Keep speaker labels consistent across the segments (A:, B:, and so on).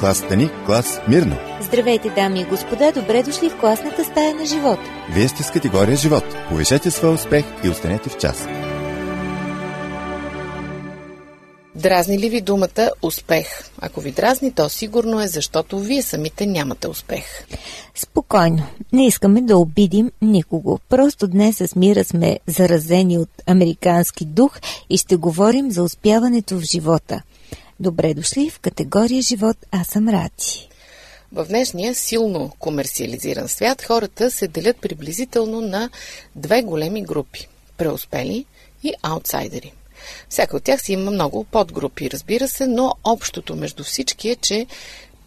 A: класата ни клас Мирно.
B: Здравейте, дами и господа, добре дошли в класната стая на живота.
A: Вие сте с категория живот. Повишете своя успех и останете в час.
C: Дразни ли ви думата успех? Ако ви дразни, то сигурно е, защото вие самите нямате успех.
B: Спокойно. Не искаме да обидим никого. Просто днес с Мира сме заразени от американски дух и ще говорим за успяването в живота. Добре дошли в категория живот Аз съм Рати.
C: В днешния силно комерциализиран свят хората се делят приблизително на две големи групи – преуспели и аутсайдери. Всяка от тях си има много подгрупи, разбира се, но общото между всички е, че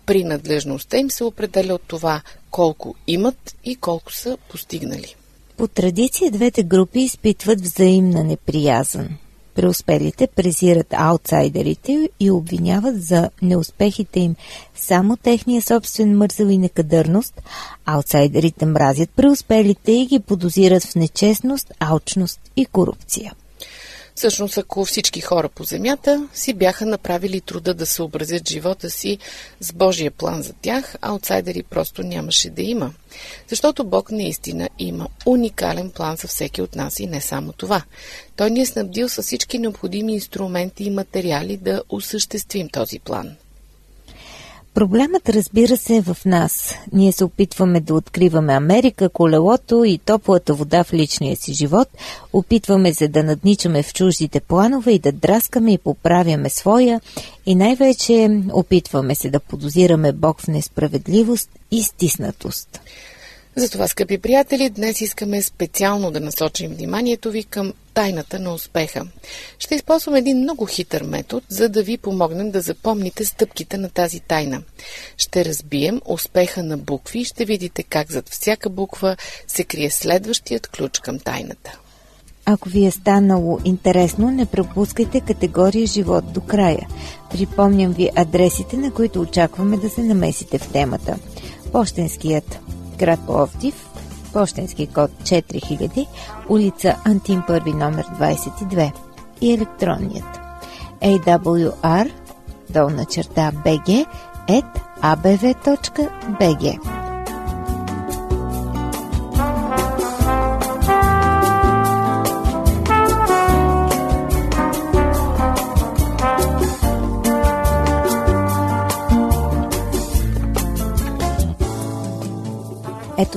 C: принадлежността им се определя от това колко имат и колко са постигнали.
B: По традиция двете групи изпитват взаимна неприязан. Преуспелите презират аутсайдерите и обвиняват за неуспехите им само техния собствен мързъл и некадърност. Аутсайдерите мразят преуспелите и ги подозират в нечестност, алчност и корупция.
C: Всъщност, ако всички хора по земята си бяха направили труда да съобразят живота си с Божия план за тях, аутсайдери просто нямаше да има. Защото Бог наистина има уникален план за всеки от нас и не само това. Той ни е снабдил с всички необходими инструменти и материали да осъществим този план.
B: Проблемът, разбира се, е в нас. Ние се опитваме да откриваме Америка, колелото и топлата вода в личния си живот, опитваме се да надничаме в чуждите планове и да драскаме и поправяме своя и най-вече опитваме се да подозираме Бог в несправедливост и стиснатост.
C: Затова, скъпи приятели, днес искаме специално да насочим вниманието ви към тайната на успеха. Ще използвам един много хитър метод, за да ви помогнем да запомните стъпките на тази тайна. Ще разбием успеха на букви и ще видите как зад всяка буква се крие следващият ключ към тайната.
B: Ако ви е станало интересно, не пропускайте категория живот до края. Припомням ви адресите, на които очакваме да се намесите в темата. Пощенският град Пловдив, почтенски код 4000, улица Антим първи номер 22 и електронният awr долна черта bg at abv.bg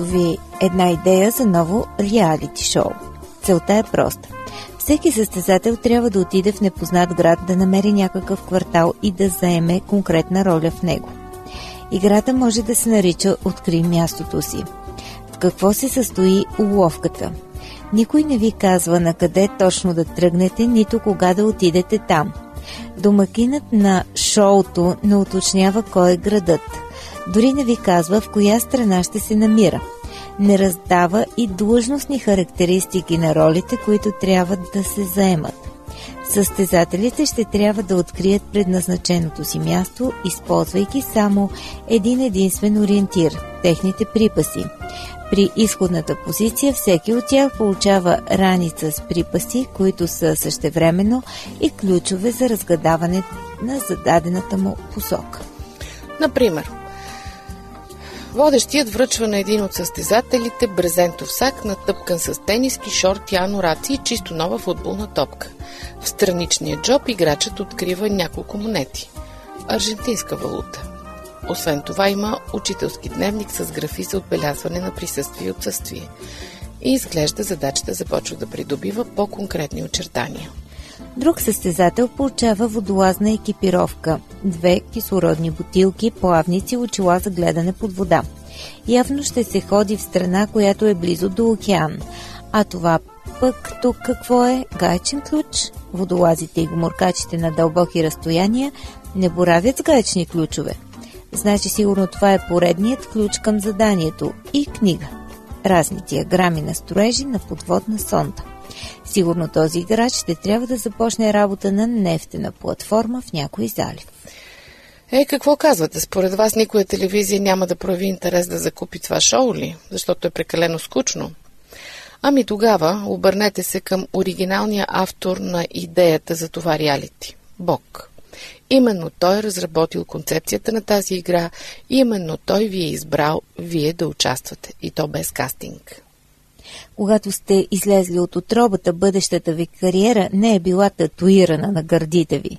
B: Ви една идея за ново реалити шоу. Целта е проста. Всеки състезател трябва да отиде в непознат град да намери някакъв квартал и да заеме конкретна роля в него. Играта може да се нарича Откри мястото си. В какво се състои уловката? Никой не ви казва на къде точно да тръгнете, нито кога да отидете там. Домакинът на шоуто не уточнява кой е градът – дори не ви казва в коя страна ще се намира. Не раздава и длъжностни характеристики на ролите, които трябва да се заемат. Състезателите ще трябва да открият предназначеното си място, използвайки само един единствен ориентир – техните припаси. При изходната позиция всеки от тях получава раница с припаси, които са същевременно и ключове за разгадаване на зададената му посока.
C: Например, Водещият връчва на един от състезателите брезентов сак, натъпкан с тениски, шорти, анораци и чисто нова футболна топка. В страничния джоб играчът открива няколко монети. Аржентинска валута. Освен това има учителски дневник с графи за отбелязване на присъствие и отсъствие. И изглежда задачата започва да придобива по-конкретни очертания.
B: Друг състезател получава водолазна екипировка, две кислородни бутилки, плавници, очила за гледане под вода. Явно ще се ходи в страна, която е близо до океан. А това пък тук какво е? Гайчен ключ? Водолазите и гоморкачите на дълбоки разстояния не боравят с гайчни ключове. Значи сигурно това е поредният ключ към заданието и книга. Разни диаграми на строежи на подводна сонда. Сигурно този играч ще трябва да започне работа на нефтена платформа в някой залив.
C: Е, какво казвате? Според вас никоя телевизия няма да прояви интерес да закупи това шоу ли? Защото е прекалено скучно. Ами тогава обърнете се към оригиналния автор на идеята за това реалити – Бог. Именно той е разработил концепцията на тази игра именно той ви е избрал вие да участвате, и то без кастинг.
B: Когато сте излезли от отробата, бъдещата ви кариера не е била татуирана на гърдите ви.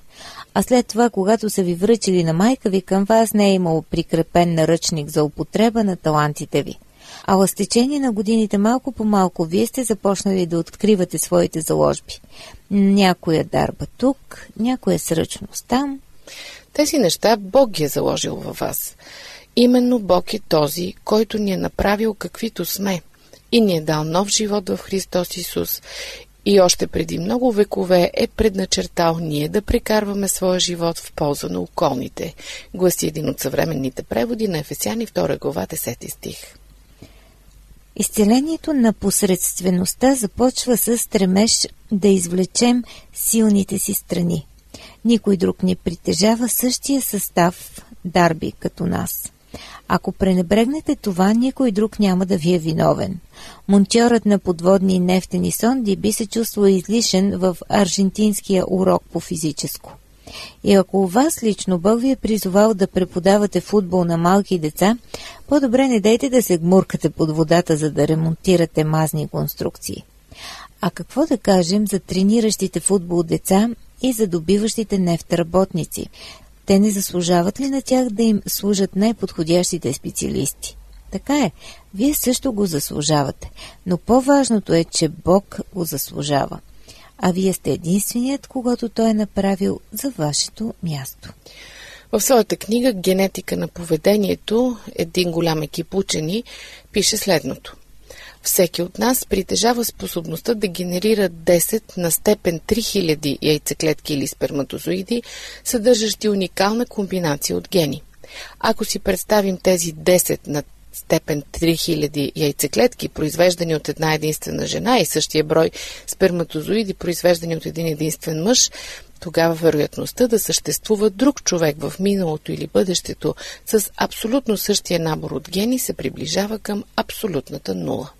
B: А след това, когато са ви връчили на майка ви, към вас не е имало прикрепен наръчник за употреба на талантите ви. А с течение на годините малко по малко вие сте започнали да откривате своите заложби. Някоя дарба тук, някоя сръчност там.
C: Тези неща Бог ги е заложил във вас. Именно Бог е този, който ни е направил каквито сме и ни е дал нов живот в Христос Исус и още преди много векове е предначертал ние да прекарваме своя живот в полза на околните, гласи един от съвременните преводи на Ефесяни 2 глава 10 стих.
B: Изцелението на посредствеността започва с стремеж да извлечем силните си страни. Никой друг не притежава същия състав дарби като нас. Ако пренебрегнете това, никой друг няма да ви е виновен. Монтьорът на подводни нефтени сонди би се чувствал излишен в аржентинския урок по физическо. И ако вас лично Бог ви е призовал да преподавате футбол на малки деца, по-добре не дейте да се гмуркате под водата, за да ремонтирате мазни конструкции. А какво да кажем за трениращите футбол деца и за добиващите нефт работници? Те не заслужават ли на тях да им служат най-подходящите специалисти? Така е, вие също го заслужавате, но по-важното е, че Бог го заслужава а вие сте единственият, когато той е направил за вашето място.
C: В своята книга Генетика на поведението един голям екип учени пише следното. Всеки от нас притежава способността да генерира 10 на степен 3000 яйцеклетки или сперматозоиди, съдържащи уникална комбинация от гени. Ако си представим тези 10 на степен 3000 яйцеклетки, произвеждани от една единствена жена и същия брой сперматозоиди, произвеждани от един единствен мъж, тогава вероятността да съществува друг човек в миналото или бъдещето с абсолютно същия набор от гени се приближава към абсолютната нула.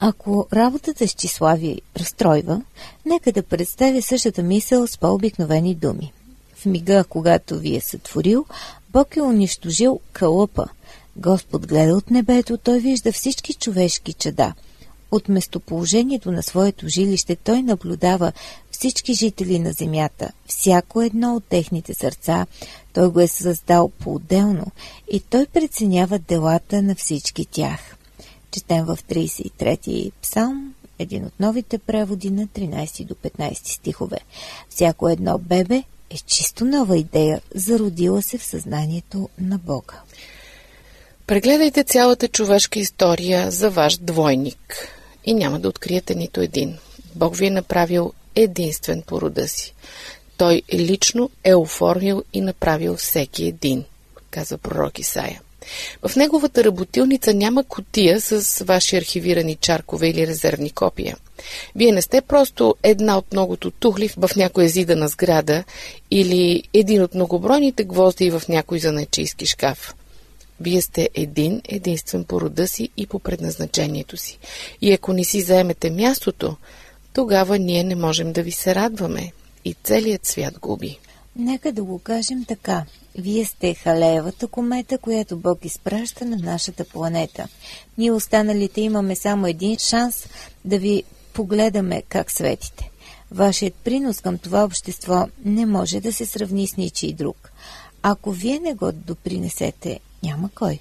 B: Ако работата с числа ви разстройва, нека да представя същата мисъл с по-обикновени думи. В мига, когато ви е сътворил, Бог е унищожил кълъпа – Господ гледа от небето, той вижда всички човешки чада. От местоположението на своето жилище той наблюдава всички жители на земята, всяко едно от техните сърца, той го е създал по-отделно и той преценява делата на всички тях. Четем в 33-ти псалм, един от новите преводи на 13 до 15 стихове. Всяко едно бебе е чисто нова идея, зародила се в съзнанието на Бога.
C: Прегледайте цялата човешка история за ваш двойник и няма да откриете нито един. Бог ви е направил единствен по рода си. Той лично е оформил и направил всеки един, казва пророк Исаия. В неговата работилница няма котия с ваши архивирани чаркове или резервни копия. Вие не сте просто една от многото тухли в някоя зидана сграда или един от многобройните гвозди в някой занечийски шкаф. Вие сте един, единствен по рода си и по предназначението си. И ако не си заемете мястото, тогава ние не можем да ви се радваме и целият свят губи.
B: Нека да го кажем така. Вие сте халеевата комета, която Бог изпраща на нашата планета. Ние останалите имаме само един шанс да ви погледаме как светите. Вашият принос към това общество не може да се сравни с ничий друг. Ако вие не го допринесете, няма кой.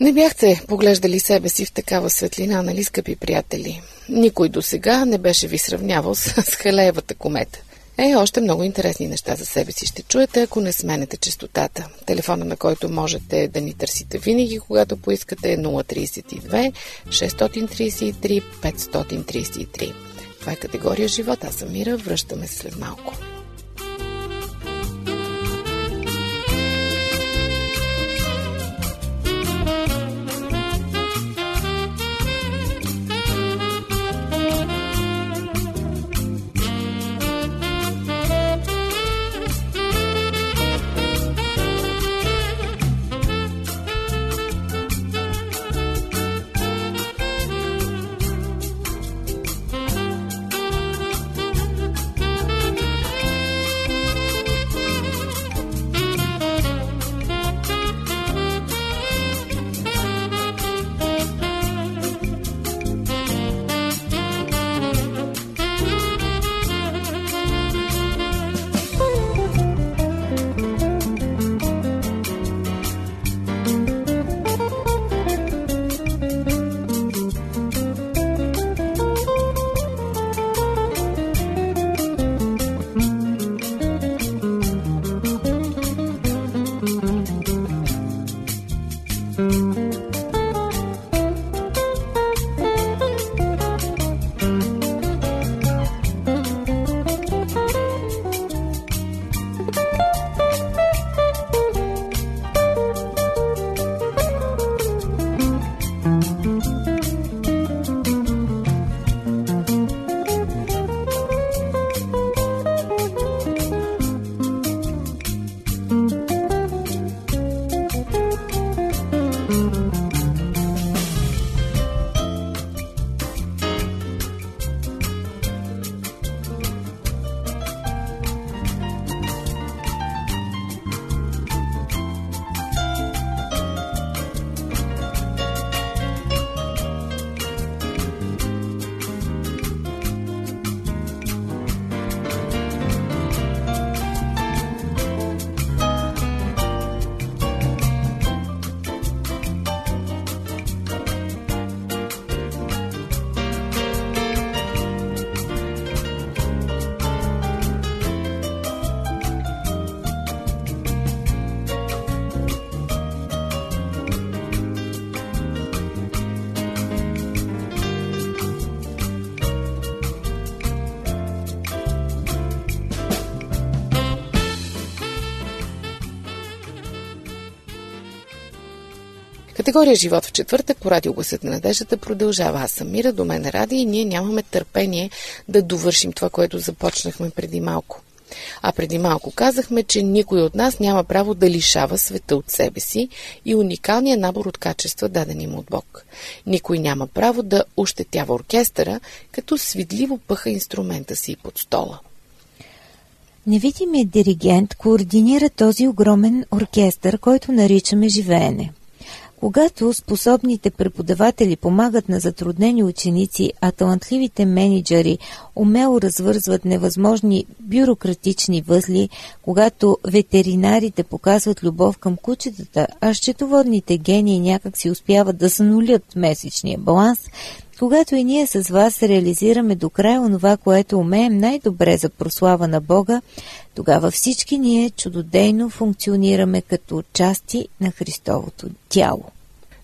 C: Не бяхте поглеждали себе си в такава светлина, нали, скъпи приятели? Никой до сега не беше ви сравнявал с, с Халеевата комета. Е, още много интересни неща за себе си ще чуете, ако не сменете частотата. Телефона, на който можете да ни търсите винаги, когато поискате е 032 633 533. Това е категория живот. Аз съм Мира. Връщаме се след малко. Категория живот в четвъртък по радио Гласът на надеждата продължава. Аз съм Мира, до мен ради и ние нямаме търпение да довършим това, което започнахме преди малко. А преди малко казахме, че никой от нас няма право да лишава света от себе си и уникалния набор от качества, дадени му от Бог. Никой няма право да ощетява оркестъра, като свидливо пъха инструмента си под стола.
B: Невидимият диригент координира този огромен оркестър, който наричаме живеене. Когато способните преподаватели помагат на затруднени ученици, а талантливите менеджери умело развързват невъзможни бюрократични възли, когато ветеринарите показват любов към кучетата, а счетоводните гении някак си успяват да занулят месечния баланс, когато и ние с вас реализираме до край онова, което умеем най-добре за прослава на Бога, тогава всички ние чудодейно функционираме като части на Христовото тяло.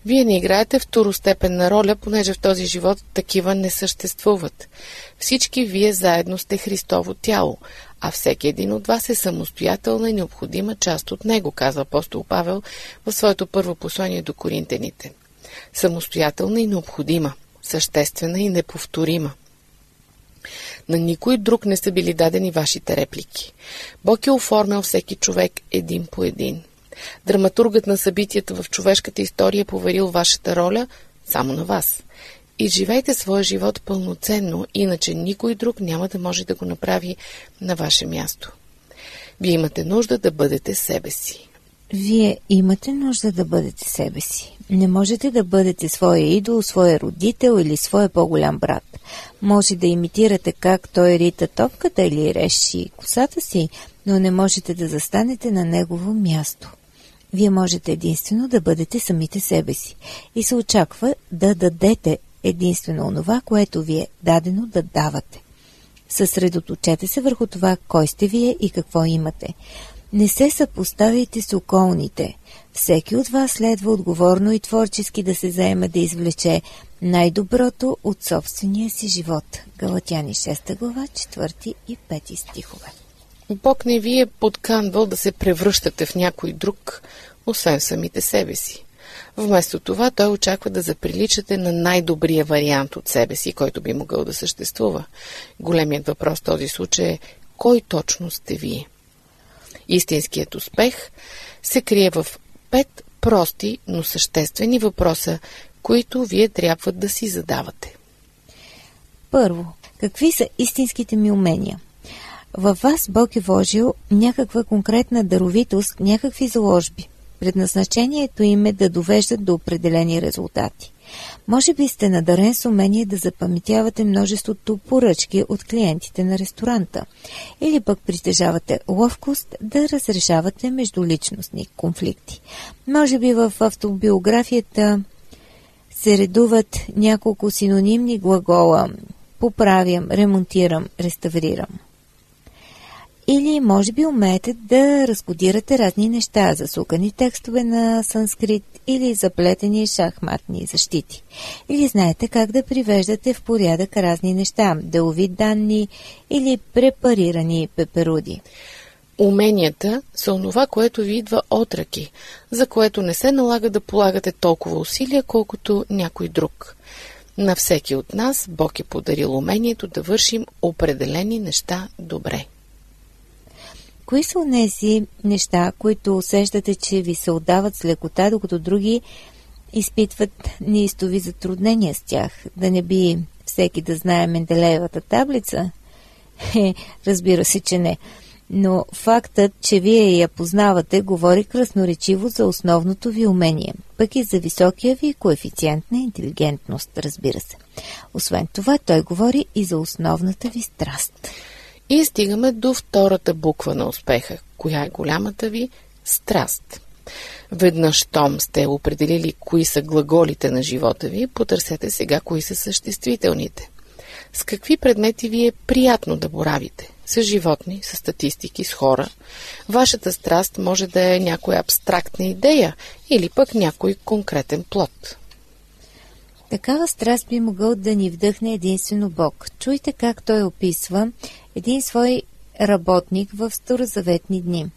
C: Вие не играете второстепенна роля, понеже в този живот такива не съществуват. Всички вие заедно сте Христово тяло, а всеки един от вас е самостоятелна и необходима част от него, казва апостол Павел в своето първо послание до коринтените. Самостоятелна и необходима, съществена и неповторима. На никой друг не са били дадени вашите реплики. Бог е оформил всеки човек един по един. Драматургът на събитията в човешката история поверил вашата роля само на вас. И живейте своя живот пълноценно, иначе никой друг няма да може да го направи на ваше място. Вие имате нужда да бъдете себе си.
B: Вие имате нужда да бъдете себе си. Не можете да бъдете своя идол, своя родител или своя по-голям брат. Може да имитирате как той рита топката или реши косата си, но не можете да застанете на негово място. Вие можете единствено да бъдете самите себе си и се очаква да дадете единствено онова, което ви е дадено да давате. Съсредоточете се върху това, кой сте вие и какво имате. Не се съпоставяйте с околните. Всеки от вас следва отговорно и творчески да се заеме да извлече най-доброто от собствения си живот. Галатяни 6 глава, 4 и 5 стихове.
C: Бог не ви е подканвал да се превръщате в някой друг, освен самите себе си. Вместо това той очаква да заприличате на най-добрия вариант от себе си, който би могъл да съществува. Големият въпрос в този случай е кой точно сте вие? Истинският успех се крие в пет прости, но съществени въпроса, които вие трябва да си задавате.
B: Първо, какви са истинските ми умения? Във вас Бог е вложил някаква конкретна даровитост, някакви заложби. Предназначението им е да довеждат до определени резултати. Може би сте надарен с умение да запаметявате множеството поръчки от клиентите на ресторанта. Или пък притежавате ловкост да разрешавате междуличностни конфликти. Може би в автобиографията се редуват няколко синонимни глагола поправям, ремонтирам, реставрирам. Или може би умеете да разкодирате разни неща, засукани текстове на санскрит или заплетени шахматни защити. Или знаете как да привеждате в порядък разни неща, делови данни или препарирани пеперуди.
C: Уменията са онова, което ви идва от ръки, за което не се налага да полагате толкова усилия, колкото някой друг. На всеки от нас Бог е подарил умението да вършим определени неща добре.
B: Кои са тези неща, които усещате, че ви се отдават с лекота, докато други изпитват неистови затруднения с тях? Да не би всеки да знае Менделеевата таблица? Е, разбира се, че не. Но фактът, че вие я познавате, говори красноречиво за основното ви умение, пък и за високия ви коефициент на интелигентност, разбира се. Освен това, той говори и за основната ви страст.
C: И стигаме до втората буква на успеха. Коя е голямата ви страст? Веднъж, том сте определили кои са глаголите на живота ви, потърсете сега кои са съществителните. С какви предмети ви е приятно да боравите? С животни, с статистики, с хора. Вашата страст може да е някоя абстрактна идея или пък някой конкретен плод.
B: Такава страст би могъл да ни вдъхне единствено Бог. Чуйте как той описва един свой работник в старозаветни дни.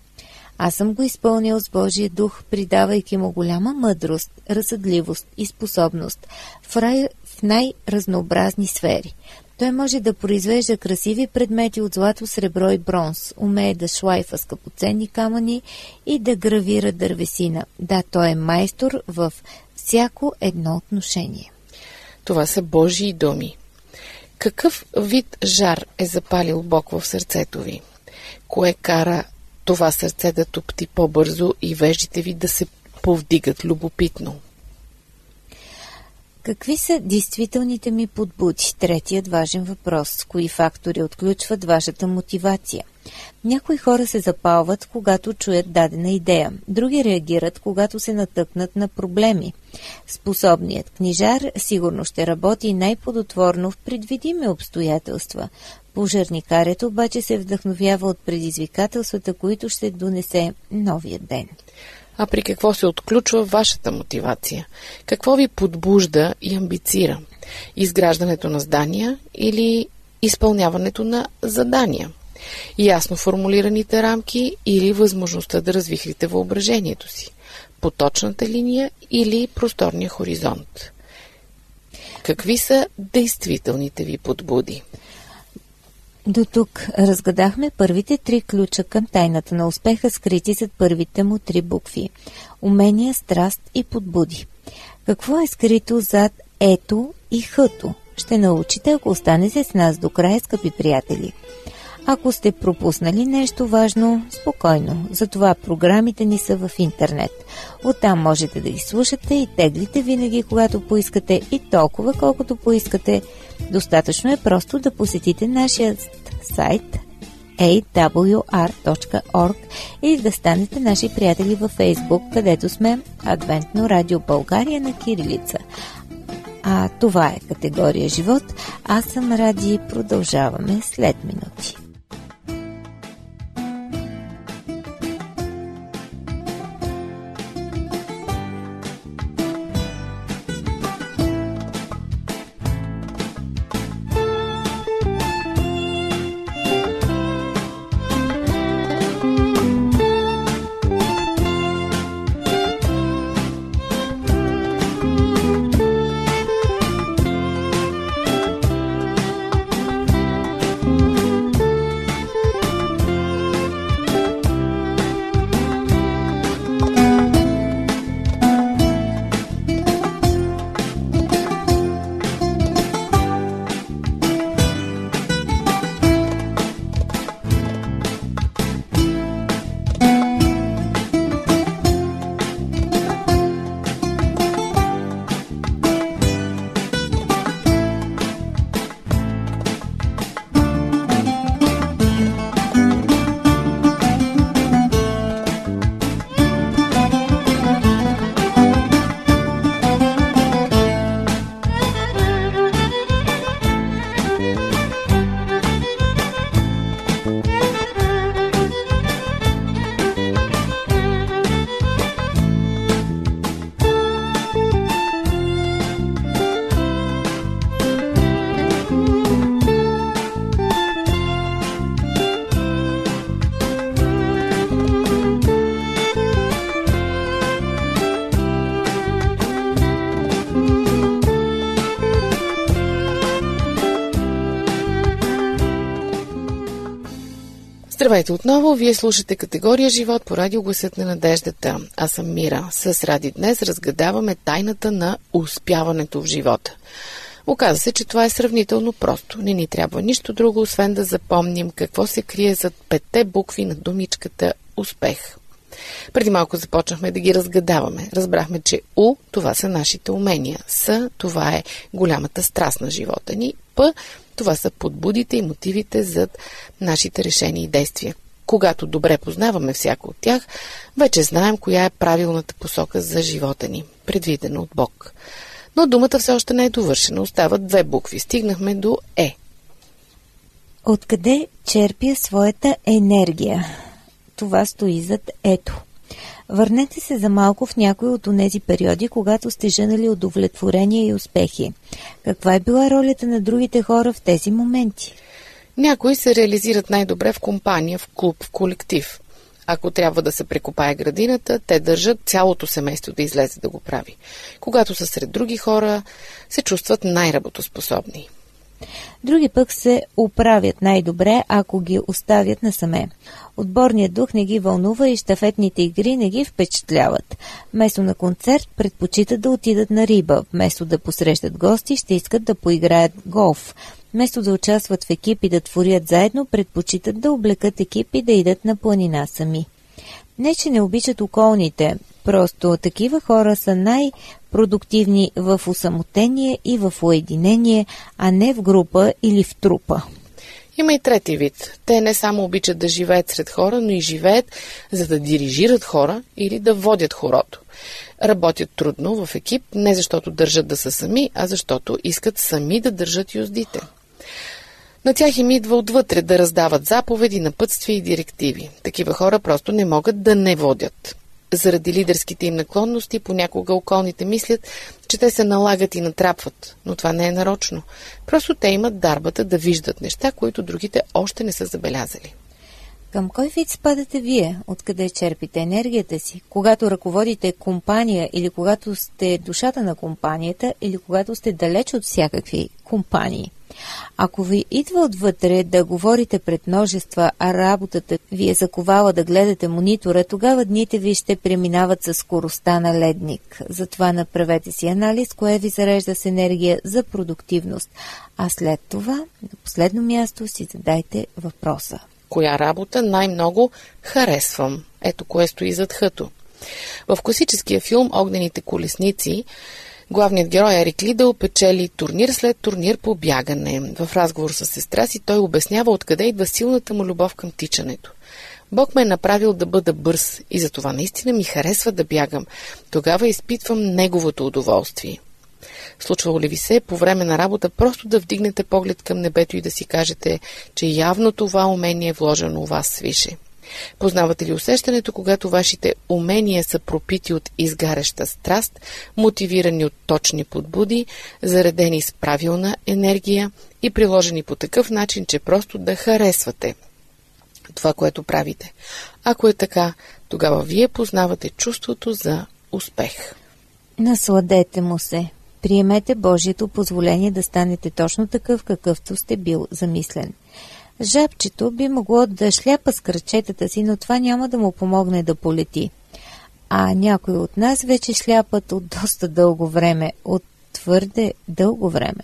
B: Аз съм го изпълнил с Божия дух, придавайки му голяма мъдрост, разсъдливост и способност в, рай, в най-разнообразни сфери. Той може да произвежда красиви предмети от злато, сребро и бронз, умее да шлайфа скъпоценни камъни и да гравира дървесина. Да, той е майстор в всяко едно отношение.
C: Това са Божии думи. Какъв вид жар е запалил Бог в сърцето ви? Кое кара това сърце да топти по-бързо и веждите ви да се повдигат любопитно?
B: Какви са действителните ми подбуди? Третият важен въпрос. Кои фактори отключват вашата мотивация? Някои хора се запалват, когато чуят дадена идея. Други реагират, когато се натъкнат на проблеми. Способният книжар сигурно ще работи най-подотворно в предвидими обстоятелства. Пожарникарят обаче се вдъхновява от предизвикателствата, които ще донесе новия ден
C: а при какво се отключва вашата мотивация? Какво ви подбужда и амбицира? Изграждането на здания или изпълняването на задания? Ясно формулираните рамки или възможността да развихрите въображението си? Поточната линия или просторния хоризонт? Какви са действителните ви подбуди?
B: До тук разгадахме първите три ключа към тайната на успеха, скрити зад първите му три букви – умения, страст и подбуди. Какво е скрито зад ето и хъто? Ще научите, ако останете с нас до края, скъпи приятели. Ако сте пропуснали нещо важно, спокойно. Затова програмите ни са в интернет. Оттам можете да ги слушате и теглите винаги, когато поискате и толкова, колкото поискате. Достатъчно е просто да посетите нашия сайт awr.org или да станете наши приятели във Facebook, където сме Адвентно радио България на Кирилица. А това е категория живот. Аз съм Ради. Продължаваме след минути.
C: Здравейте отново, вие слушате категория Живот по радио Гласът на надеждата. Аз съм Мира. С Ради днес разгадаваме тайната на успяването в живота. Оказва се, че това е сравнително просто. Не ни трябва нищо друго, освен да запомним какво се крие зад петте букви на думичката успех. Преди малко започнахме да ги разгадаваме. Разбрахме, че У това са нашите умения. С това е голямата страст на живота ни. П това са подбудите и мотивите за нашите решения и действия. Когато добре познаваме всяко от тях, вече знаем коя е правилната посока за живота ни, предвидена от Бог. Но думата все още не е довършена. Остават две букви. Стигнахме до Е.
B: Откъде черпя своята енергия? Това стои зад ето. Върнете се за малко в някой от тези периоди, когато сте женали удовлетворение и успехи. Каква е била ролята на другите хора в тези моменти?
C: Някои се реализират най-добре в компания, в клуб, в колектив. Ако трябва да се прекопае градината, те държат цялото семейство да излезе да го прави. Когато са сред други хора, се чувстват най-работоспособни.
B: Други пък се оправят най-добре, ако ги оставят насаме. Отборният дух не ги вълнува и штафетните игри не ги впечатляват. Вместо на концерт предпочитат да отидат на риба, вместо да посрещат гости ще искат да поиграят голф. Вместо да участват в екипи да творят заедно, предпочитат да облекат екипи да идат на планина сами. Не, че не обичат околните, просто такива хора са най-продуктивни в усамотение и в уединение, а не в група или в трупа.
C: Има и трети вид. Те не само обичат да живеят сред хора, но и живеят за да дирижират хора или да водят хорото. Работят трудно в екип, не защото държат да са сами, а защото искат сами да държат юздите. На тях им идва отвътре да раздават заповеди, напътствия и директиви. Такива хора просто не могат да не водят. Заради лидерските им наклонности, понякога околните мислят, че те се налагат и натрапват, но това не е нарочно. Просто те имат дарбата да виждат неща, които другите още не са забелязали.
B: Към кой вид спадате вие? Откъде черпите енергията си? Когато ръководите компания или когато сте душата на компанията или когато сте далеч от всякакви компании? Ако ви идва отвътре да говорите пред множества, а работата ви е заковала да гледате монитора, тогава дните ви ще преминават със скоростта на ледник. Затова направете си анализ, кое ви зарежда с енергия за продуктивност. А след това, на последно място, си задайте въпроса.
C: Коя работа най-много харесвам? Ето кое стои зад хъто. В класическия филм Огнените колесници Главният герой Ерик Лидъл печели турнир след турнир по бягане. В разговор с сестра си той обяснява откъде идва силната му любов към тичането. Бог ме е направил да бъда бърз и за това наистина ми харесва да бягам. Тогава изпитвам неговото удоволствие. Случвало ли ви се по време на работа просто да вдигнете поглед към небето и да си кажете, че явно това умение е вложено у вас свише? Познавате ли усещането, когато вашите умения са пропити от изгаряща страст, мотивирани от точни подбуди, заредени с правилна енергия и приложени по такъв начин, че просто да харесвате това, което правите? Ако е така, тогава вие познавате чувството за успех.
B: Насладете му се. Приемете Божието позволение да станете точно такъв, какъвто сте бил замислен. Жабчето би могло да шляпа с кръчетата си, но това няма да му помогне да полети. А някои от нас вече шляпат от доста дълго време, от твърде дълго време.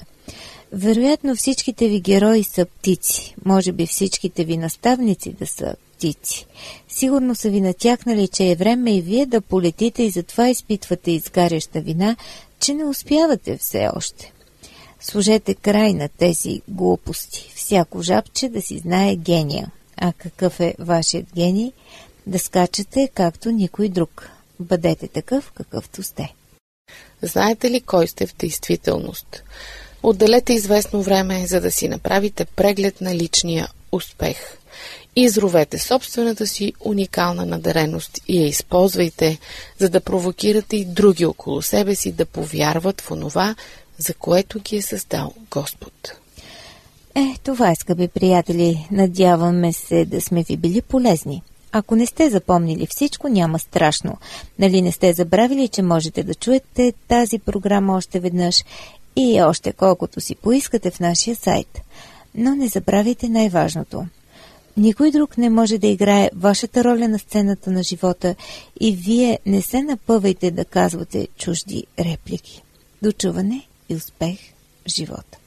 B: Вероятно всичките ви герои са птици, може би всичките ви наставници да са птици. Сигурно са ви натякнали, че е време и вие да полетите и затова изпитвате изгаряща вина, че не успявате все още. Сложете край на тези глупости. Всяко жабче да си знае гения. А какъв е вашият гений? Да скачате както никой друг. Бъдете такъв, какъвто сте.
C: Знаете ли кой сте в действителност? Отделете известно време, за да си направите преглед на личния успех. Изровете собствената си уникална надареност и я използвайте, за да провокирате и други около себе си да повярват в онова, за което ги е създал Господ.
B: Е, това е, скъпи приятели. Надяваме се да сме ви били полезни. Ако не сте запомнили всичко, няма страшно. Нали не сте забравили, че можете да чуете тази програма още веднъж и още колкото си поискате в нашия сайт. Но не забравяйте най-важното. Никой друг не може да играе вашата роля на сцената на живота и вие не се напъвайте да казвате чужди реплики. Дочуване и успех в живота!